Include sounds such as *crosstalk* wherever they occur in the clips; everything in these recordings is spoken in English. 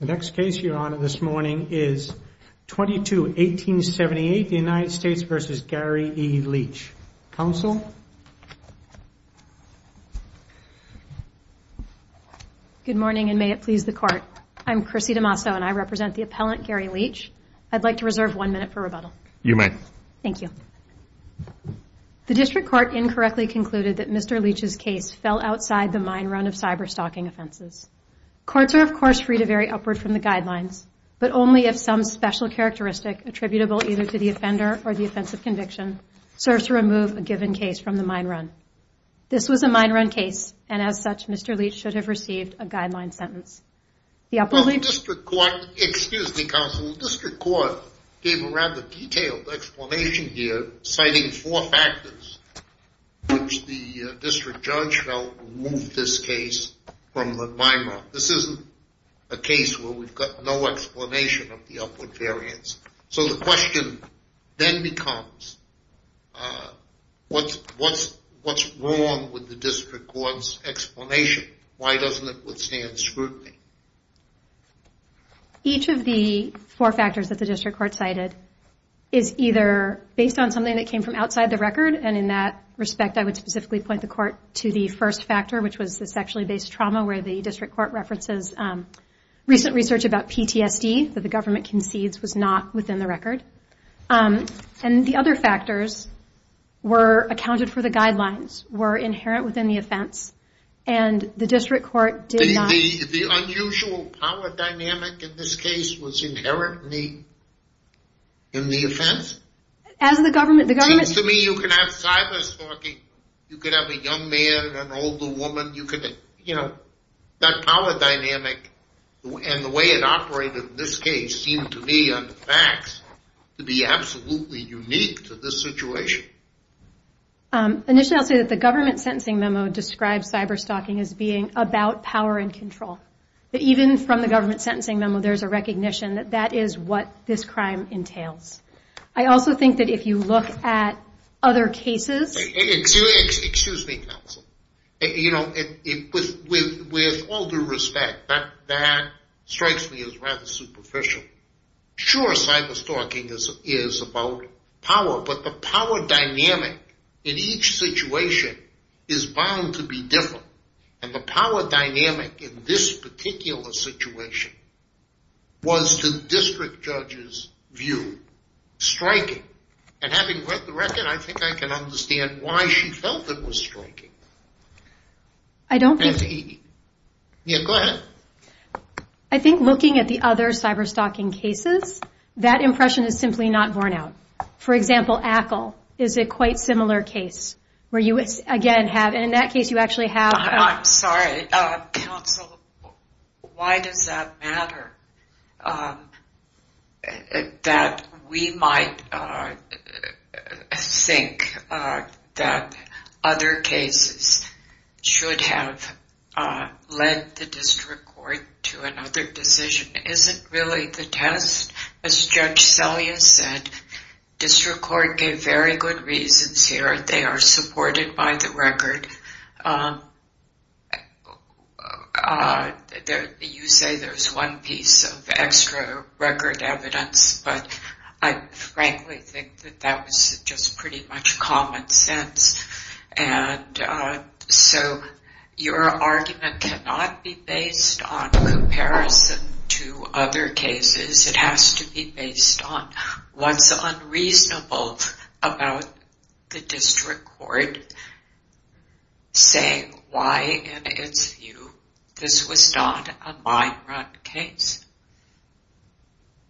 The next case, Your Honor, this morning is 22-1878, the United States v. Gary E. Leach. Counsel? Good morning, and may it please the Court. I'm Chrissy DeMasso, and I represent the appellant, Gary Leach. I'd like to reserve one minute for rebuttal. You may. Thank you. The District Court incorrectly concluded that Mr. Leach's case fell outside the mine run of cyberstalking offenses. Courts are, of course, free to vary upward from the guidelines, but only if some special characteristic attributable either to the offender or the offense of conviction serves to remove a given case from the mine run. This was a mine run case, and as such, Mr. Leach should have received a guideline sentence. Well, the District Court, excuse me, Counsel, the District Court gave a rather detailed explanation here, citing four factors which the uh, District Judge felt removed this case from the mine. This isn't a case where we've got no explanation of the upward variance. So the question then becomes, uh, what's wrong with the District Court's explanation? Why doesn't it withstand scrutiny? Each of the four factors that the District Court cited is either based on something that came from outside the record, and in that respect, I would specifically point the Court to the first factor, which was the sexually based trauma, where the District Court references um, recent research about PTSD that the government concedes was not within the record. Um, and the other factors were accounted for the guidelines, were inherent within the offense, and the District Court did not... The unusual power dynamic in this case was inherent in the offense? As the government... The government- seems to me you could have cyber-stalking. you could have a young man and an older woman, you could, you know, that power dynamic and the way it operated in this case seemed to me, on the facts, to be absolutely unique to this situation. Um, initially, I'll say that the government sentencing memo describes cyber-stalking as being about power and control. But even from the government sentencing memo, there's a recognition that that is what this crime entails. I also think that if you look at other cases... Excuse me, counsel. Eh, you know, with all due respect, that strikes me as rather superficial. Sure, cyberstalking is about power, but the power dynamic in each situation is bound to be different. And the power dynamic in this particular situation was, to the District Judge's view, striking. And having read the record, I think I can understand why she felt it was striking. I don't think... Yeah, go ahead. I think looking at the other cyberstalking cases, that impression is simply not borne out. For example, Ackell is a quite similar case, where you, again, have... And in that case, you actually have... I'm sorry, uh, counsel. Why does that matter? Um, That we might uh, think uh, that other cases should have uh, led the District Court to another decision isn't really the test. As Judge Selya said, District Court gave very good reasons here. They are supported by the record. Um, Uh, you say there's one piece of extra record evidence, but I frankly think that that was just pretty much common sense. And uh, so your argument cannot be based on comparison to other cases. It has to be based on what's unreasonable about the District Court saying why, in its view, this was not a mine-run case.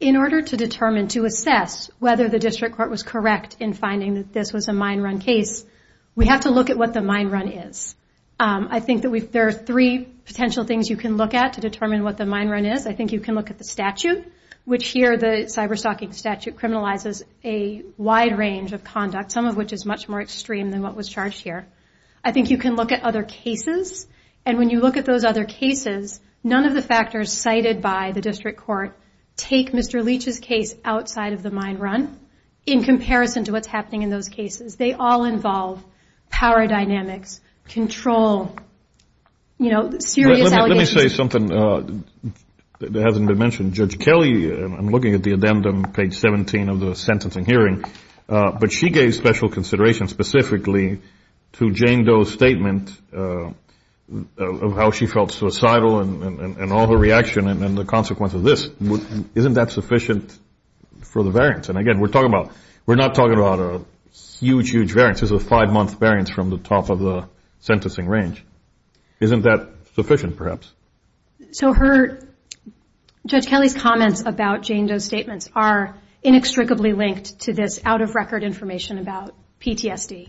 In order to determine, to assess whether the District Court was correct in finding that this was a mine-run case, we have to look at what the mine-run is. Um, I think that there are three potential things you can look at to determine what the mine-run is. I think you can look at the statute, which here the cyberstalking statute criminalizes a wide range of conduct, some of which is much more extreme than what was charged here. I think you can look at other cases, and when you look at those other cases, none of the factors cited by the District Court take Mr. Leach's case outside of the mine-run in comparison to what's happening in those cases. They all involve power dynamics, control, you know, serious allegations. Let me say something. Uh, that hasn't been mentioned. Judge Kelly, uh, I'm looking at the addendum, page 17 of the sentencing hearing, uh, but she gave special consideration specifically to Jane Doe's statement of how she felt suicidal and all her reaction and the consequence of this. Isn't that sufficient for the variance? And again, we're talking about, we're not talking about a huge, huge variance. This is a five-month variance from the top of the sentencing range. Isn't that sufficient, perhaps? So her, Judge Kelly's comments about Jane Doe's statements are inextricably linked to this out-of-record information about PTSD.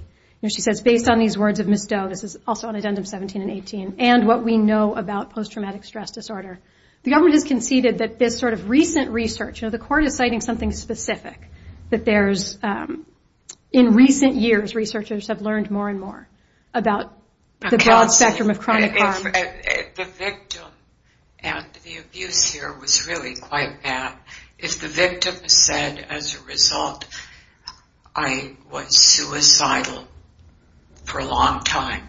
She says, based on these words of Ms. Doe, this is also on addendum 17 and 18, and what we know about post-traumatic stress disorder, the government has conceded that this sort of recent research, you know, the court is citing something specific, that there's, um, in recent years, researchers have learned more and more about the broad spectrum of chronic harm. The victim and the abuse here was really quite bad. If the victim said, as a result, I was suicidal for a long time,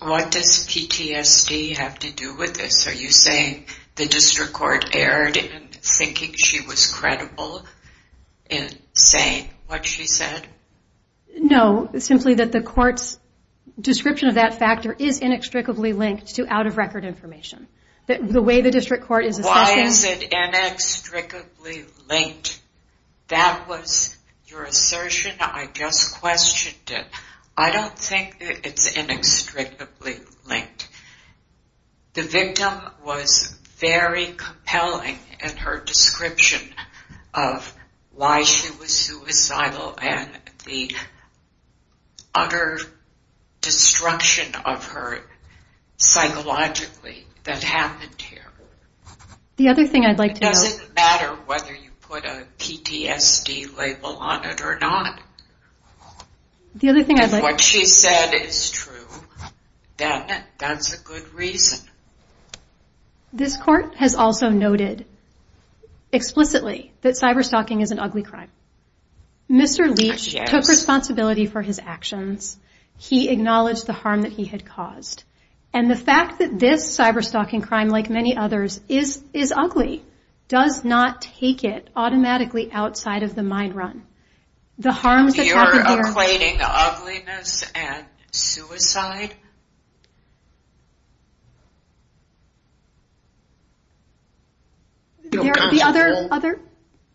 what does PTSD have to do with this? Are you saying the district court erred in thinking she was credible in saying what she said? No, simply that the court's description of that factor is inextricably linked to out-of-record information. The way the district court is assessing... Why is it inextricably linked? That was your assertion. I just questioned it. I don't think it's inextricably linked. The victim was very compelling in her description of why she was suicidal and the utter destruction of her psychologically that happened here. The other thing I'd like to note... It doesn't matter whether put a PTSD label on it or not. The other thing I'd like... If what she said is true, then that's a good reason. This court has also noted explicitly that cyberstalking is an ugly crime. Mr. Leach took responsibility for his actions. He acknowledged the harm that he had caused. And the fact that this cyberstalking crime, like many others, is ugly does not take it automatically outside of the mine run. The harms that happen here... You're equating ugliness and suicide? The other...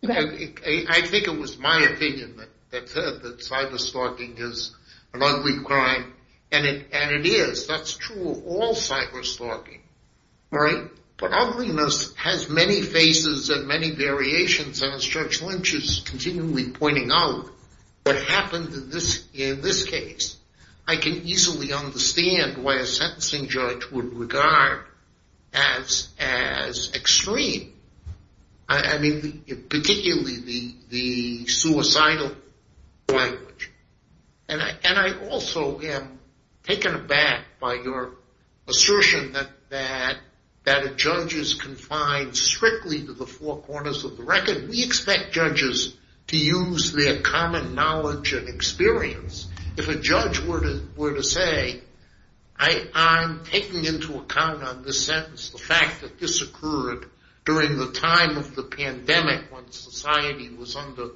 I think it was my opinion that that cyber stalking is an ugly crime. And it is. That's true of all cyberstalking. But ugliness has many faces and many variations. And as Judge Lynch is continually pointing out, what happened in this case, I can easily understand why a sentencing judge would regard as extreme. I mean, particularly the suicidal language. And I also am taken aback by your assertion that a judge is confined strictly to the four corners of the record. We expect judges to use their common knowledge and experience. If a judge were to were to say, I'm taking into account on this sentence the fact that this occurred during the time of the pandemic when society was under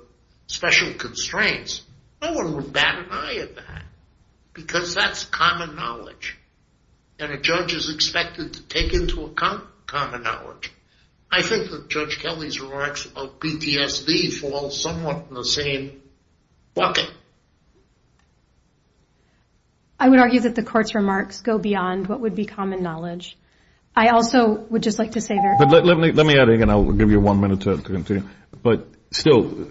special constraints, no one would bat an eye at that. Because that's common knowledge. And a judge is expected to take into account common knowledge. I think that Judge Kelly's remarks about PTSD fall somewhat in the same bucket. I would argue that the court's remarks go beyond what would be common knowledge. I also would just like to say that... But let me add again, I'll give you one minute to continue. But still,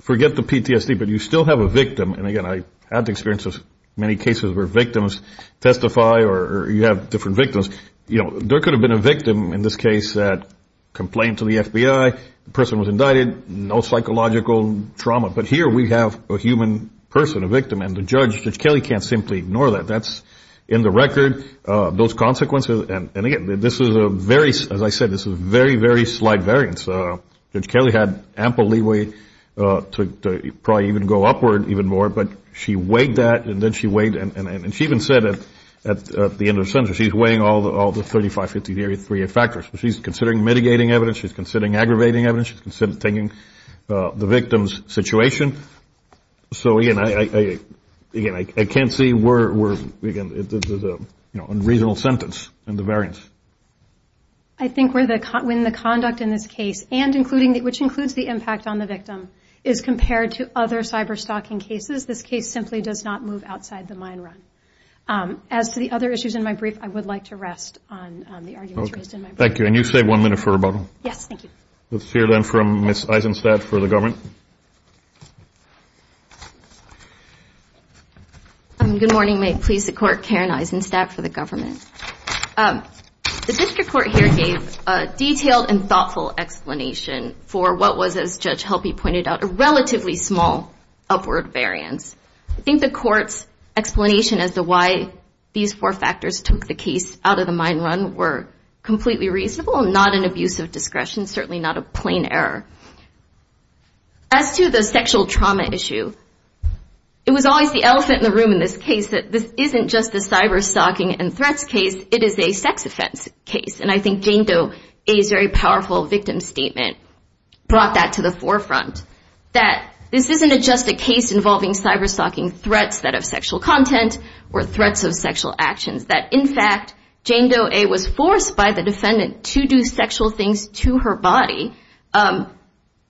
forget the PTSD, but you still have a victim. And again, I had the experience of many cases where victims testify or you have different victims. You know, there could have been a victim in this case that complained to the FBI. The person was indicted. No psychological trauma. But here we have a human person, a victim. And the judge, Judge Kelly, can't simply ignore that. That's in the record, uh, those consequences. And again, this is a very, as I said, this is a very, very slight variance. Uh, judge Kelly had ample leeway uh, to probably even go upward even more. But she weighed that and then she weighed, and she even said at the end of the sentence. She's weighing all the 3553 factors. She's considering mitigating evidence. She's considering aggravating evidence. She's considering taking uh, the victim's situation. So, again, I I again I c I can't see where, again, there's uh, a you know unreasonable sentence in the variance. I think when the conduct in this case, and which includes the impact on the victim, is compared to other cyber-stalking cases, this case simply does not move outside the mine run. Um, as to the other issues in my brief, I would like to rest on um, the arguments raised in my brief. Thank you. And you save one minute for rebuttal. Yes, thank you. Let's hear then from Ms. Eisenstadt for the government. Um, good morning. May it please the Court, Karen Eisenstadt for the government. The district court here gave a detailed and thoughtful explanation for what was, as Judge Gelpí pointed out, a relatively small upward variance. I think the court's explanation as to why these four factors took the case out of the mine run were completely reasonable, not an abuse of discretion, certainly not a plain error. As to the sexual trauma issue, it was always the elephant in the room in this case that this isn't just a cyber-stalking and threats case, it is a sex offense case. And I think Jane Doe A's very powerful victim statement brought that to the forefront, that this isn't just a case involving cyber-stalking threats that have sexual content or threats of sexual actions, that, in fact, Jane Doe A was forced by the defendant to do sexual things to her body um,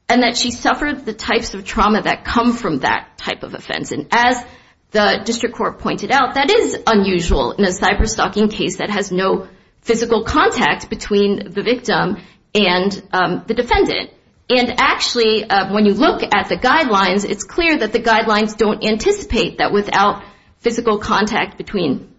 and that she suffered the types of trauma that come from that type of offense. And as the district court pointed out, that is unusual in a cyber-stalking case that has no physical contact between the victim and um, the defendant. And actually, uh, when you look at the guidelines, it's clear that the guidelines don't anticipate that without physical contact between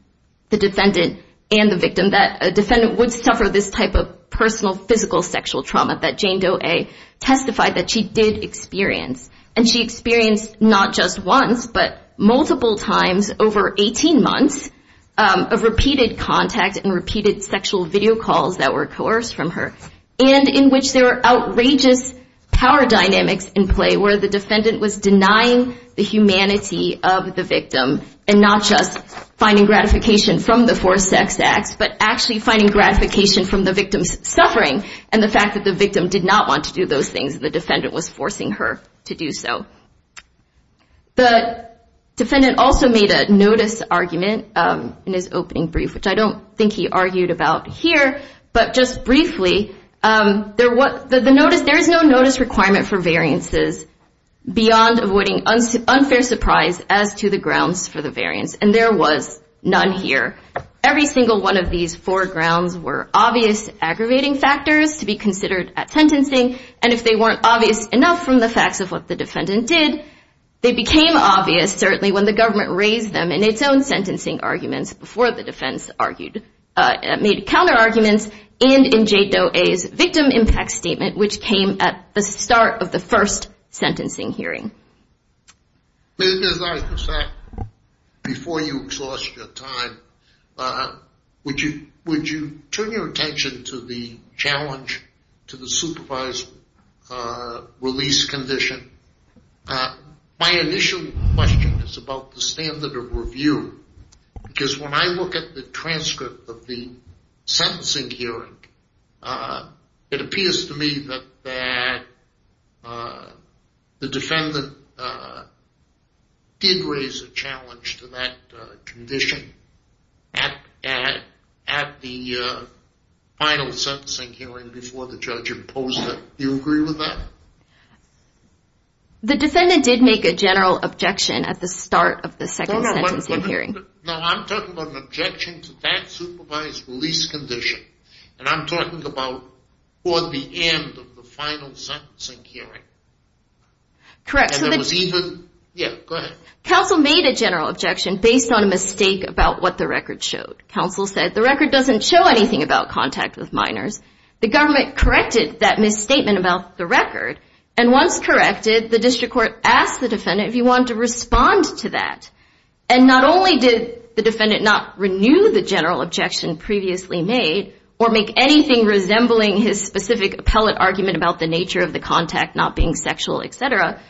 the defendant and the victim, that a defendant would suffer this type of personal physical sexual trauma that Jane Doe A testified that she did experience. And she experienced not just once, but multiple times over 18 months um, of repeated contact and repeated sexual video calls that were coerced from her, and in which there were outrageous power dynamics in play where the defendant was denying the humanity of the victim and not just finding gratification from the forced sex acts, but actually finding gratification from the victim's suffering and the fact that the victim did not want to do those things and the defendant was forcing her to do so. The defendant also made a notice argument um, in his opening brief, which I don't think he argued about here, but just briefly, there is no notice requirement for variances beyond avoiding unfair surprise as to the grounds for the variance, and there was none here. Every single one of these four grounds were obvious aggravating factors to be considered at sentencing, and if they weren't obvious enough from the facts of what the defendant did, they became obvious, certainly, when the government raised them in its own sentencing arguments before the defense argued, uh, made counter-arguments and in Jane Doe A's victim impact statement, which came at the start of the first sentencing hearing. Ms. Eisenstadt, before you exhaust your time, uh, would you turn your attention to the challenge to the supervised uh, release condition? Uh, my initial question is about the standard of review, because when I look at the transcript of the sentencing hearing, uh, it appears to me that uh, the defendant uh, did raise a challenge to that condition at the final sentencing hearing before the judge imposed it. Do you agree with that? The defendant did make a general objection at the start of the second sentencing hearing. No, I'm talking about an objection to that supervised release condition, and I'm talking about toward the end of the final sentencing hearing. Correct. And there was even, yeah, go ahead. Counsel made a general objection based on a mistake about what the record showed. Counsel said the record doesn't show anything about contact with minors. The government corrected that misstatement about the record, and once corrected, the district court asked the defendant if he wanted to respond to that. And not only did the defendant not renew the general objection previously made or make anything resembling his specific appellate argument about the nature of the contact not being sexual, et cetera,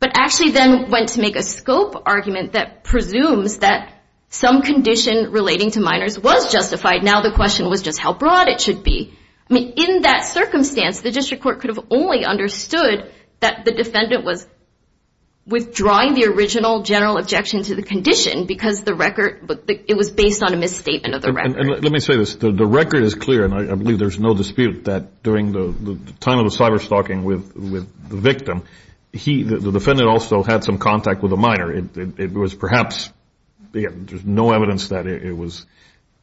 but actually then went to make a scope argument that presumes that some condition relating to minors was justified. Now the question was just how broad it should be. I mean, in that circumstance, the district court could have only understood that the defendant was withdrawing the original general objection to the condition because the record, it was based on a misstatement of the record. And let me say this. The record is clear, and I believe there's no dispute that during the time of the cyber-stalking with the victim, the defendant also had some contact with a minor. It was perhaps, there's no evidence that it was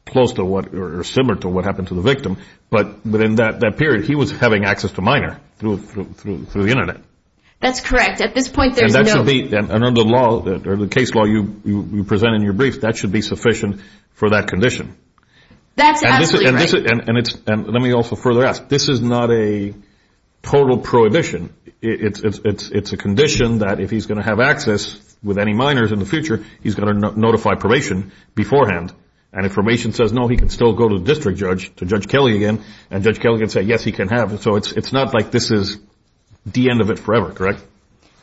close to what or similar to what happened to the victim, but within that period, he was having access to minor through through through through the Internet. That's correct. At this point, there's no... And that should be, under the law, or the case law you present in your brief, that should be sufficient for that condition. That's absolutely right. And let me also further ask, this is not a total prohibition. It's a condition that if he's going to have access with any minors in the future, he's going to notify probation beforehand. And if probation says no, he can still go to the district judge, to Judge Kelly again, and Judge Kelly can say yes, he can have. So it's it's not like this is the end of it forever, correct?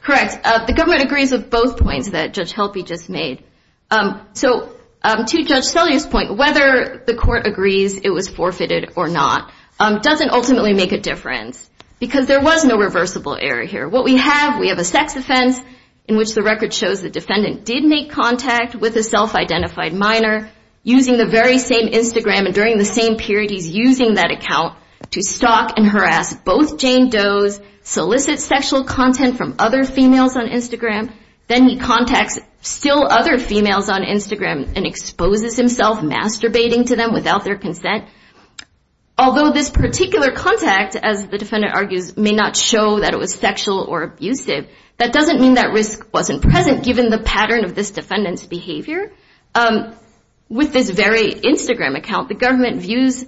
Correct. Uh, the government agrees with both points that Judge Gelpí just made. Um, so um, to Judge Selya's point, whether the court agrees it was forfeited or not um, doesn't ultimately make a difference because there was no reversible error here. What we have, we have a sex offense in which the record shows the defendant did make contact with a self-identified minor using the very same Instagram and during the same period he's using that account to stalk and harass both Jane Doe's, solicit sexual content from other females on Instagram. Then he contacts still other females on Instagram and exposes himself masturbating to them without their consent. Although this particular contact, as the defendant argues, may not show that it was sexual or abusive, that doesn't mean that risk wasn't present given the pattern of this defendant's behavior. Um, With this very Instagram account, the government views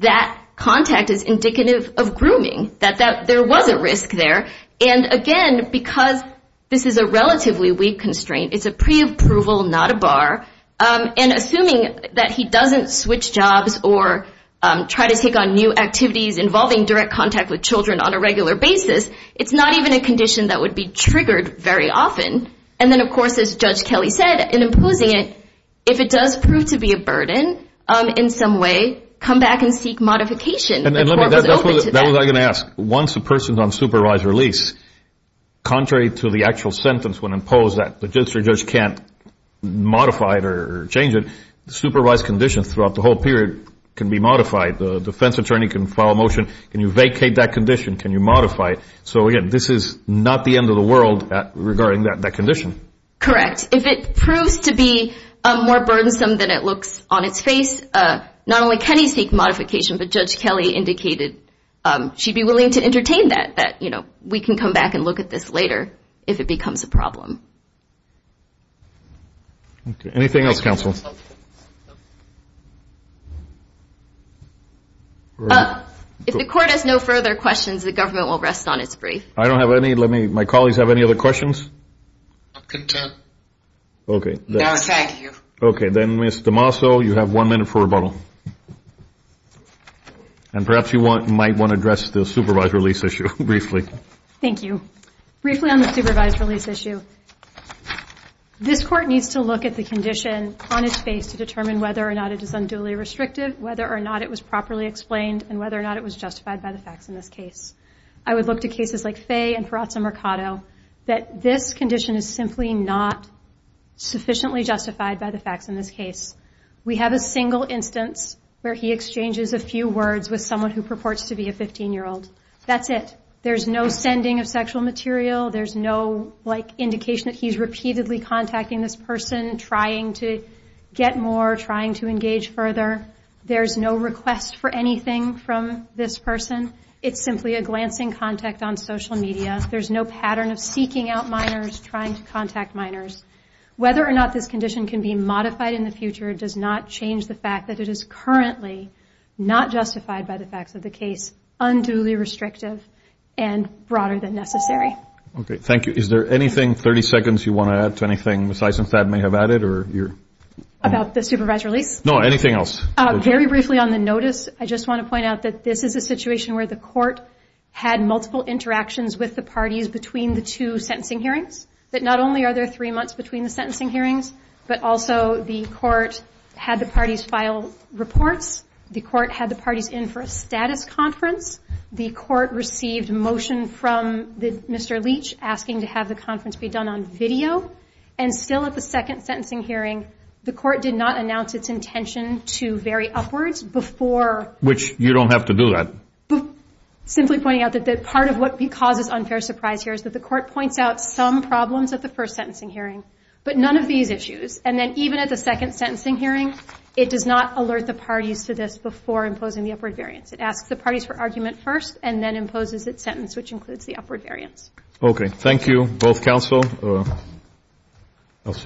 that contact as indicative of grooming, that there was a risk there. And again, because this is a relatively weak constraint, it's a pre-approval, not a bar, um, and assuming that he doesn't switch jobs or um, try to take on new activities involving direct contact with children on a regular basis, it's not even a condition that would be triggered very often. And then, of course, as Judge Kelly said, in imposing it, if it does prove to be a burden um, in some way, come back and seek modification. And let me, that was what I was going to ask. Once a person's on supervised release, contrary to the actual sentence when imposed that the district judge can't modify it or change it, the supervised conditions throughout the whole period can be modified. The defense attorney can file a motion. Can you vacate that condition? Can you modify it? So again, this is not the end of the world regarding that condition. Correct. If it proves to be more burdensome than it looks on its face, uh, not only can he seek modification, but Judge Kelly indicated um, she'd be willing to entertain that, that, you know, we can come back and look at this later if it becomes a problem. Okay. Anything else, counsel? Uh, if the court has no further questions, the government will rest on its brief. I don't have any. Let me, my colleagues have any other questions? I'm content. Okay. No, thank you. Okay. Then, Ms. DeMasso, you have one minute for rebuttal. And perhaps you might want to address the supervised release issue *laughs* briefly. Thank you. Briefly on the supervised release issue, this court needs to look at the condition on its face to determine whether or not it is unduly restrictive, whether or not it was properly explained, and whether or not it was justified by the facts in this case. I would look to cases like Fey and Perazza Mercado that this condition is simply not sufficiently justified by the facts in this case. We have a single instance where he exchanges a few words with someone who purports to be a 15-year-old. That's it. There's no sending of sexual material. There's no, like, indication that he's repeatedly contacting this person, trying to get more, trying to engage further. There's no request for anything from this person. It's simply a glancing contact on social media. There's no pattern of seeking out minors, trying to contact minors. Whether or not this condition can be modified in the future does not change the fact that it is currently not justified by the facts of the case, unduly restrictive, and broader than necessary. Okay. Thank you. Is there anything, 30 seconds, you want to add to anything Ms. Eisenstadt may have added? Or About the supervised release? No, anything else. Uh, very briefly on the notice, I just want to point out that this is a situation where the court had multiple interactions with the parties between the two sentencing hearings, that not only are there three months between the sentencing hearings, but also the court had the parties file reports. The court had the parties in for a status conference. The court received motion from Mr. Leach asking to have the conference be done on video. And still at the second sentencing hearing, the court did not announce its intention to vary upwards before. Which you don't have to do that. Simply pointing out that part of what causes unfair surprise here is that the court points out some problems at the first sentencing hearing, but none of these issues. And then even at the second sentencing hearing, it does not alert the parties to this before imposing the upward variance. It asks the parties for argument first and then imposes its sentence, which includes the upward variance. Okay. Thank you, both counsel. Uh,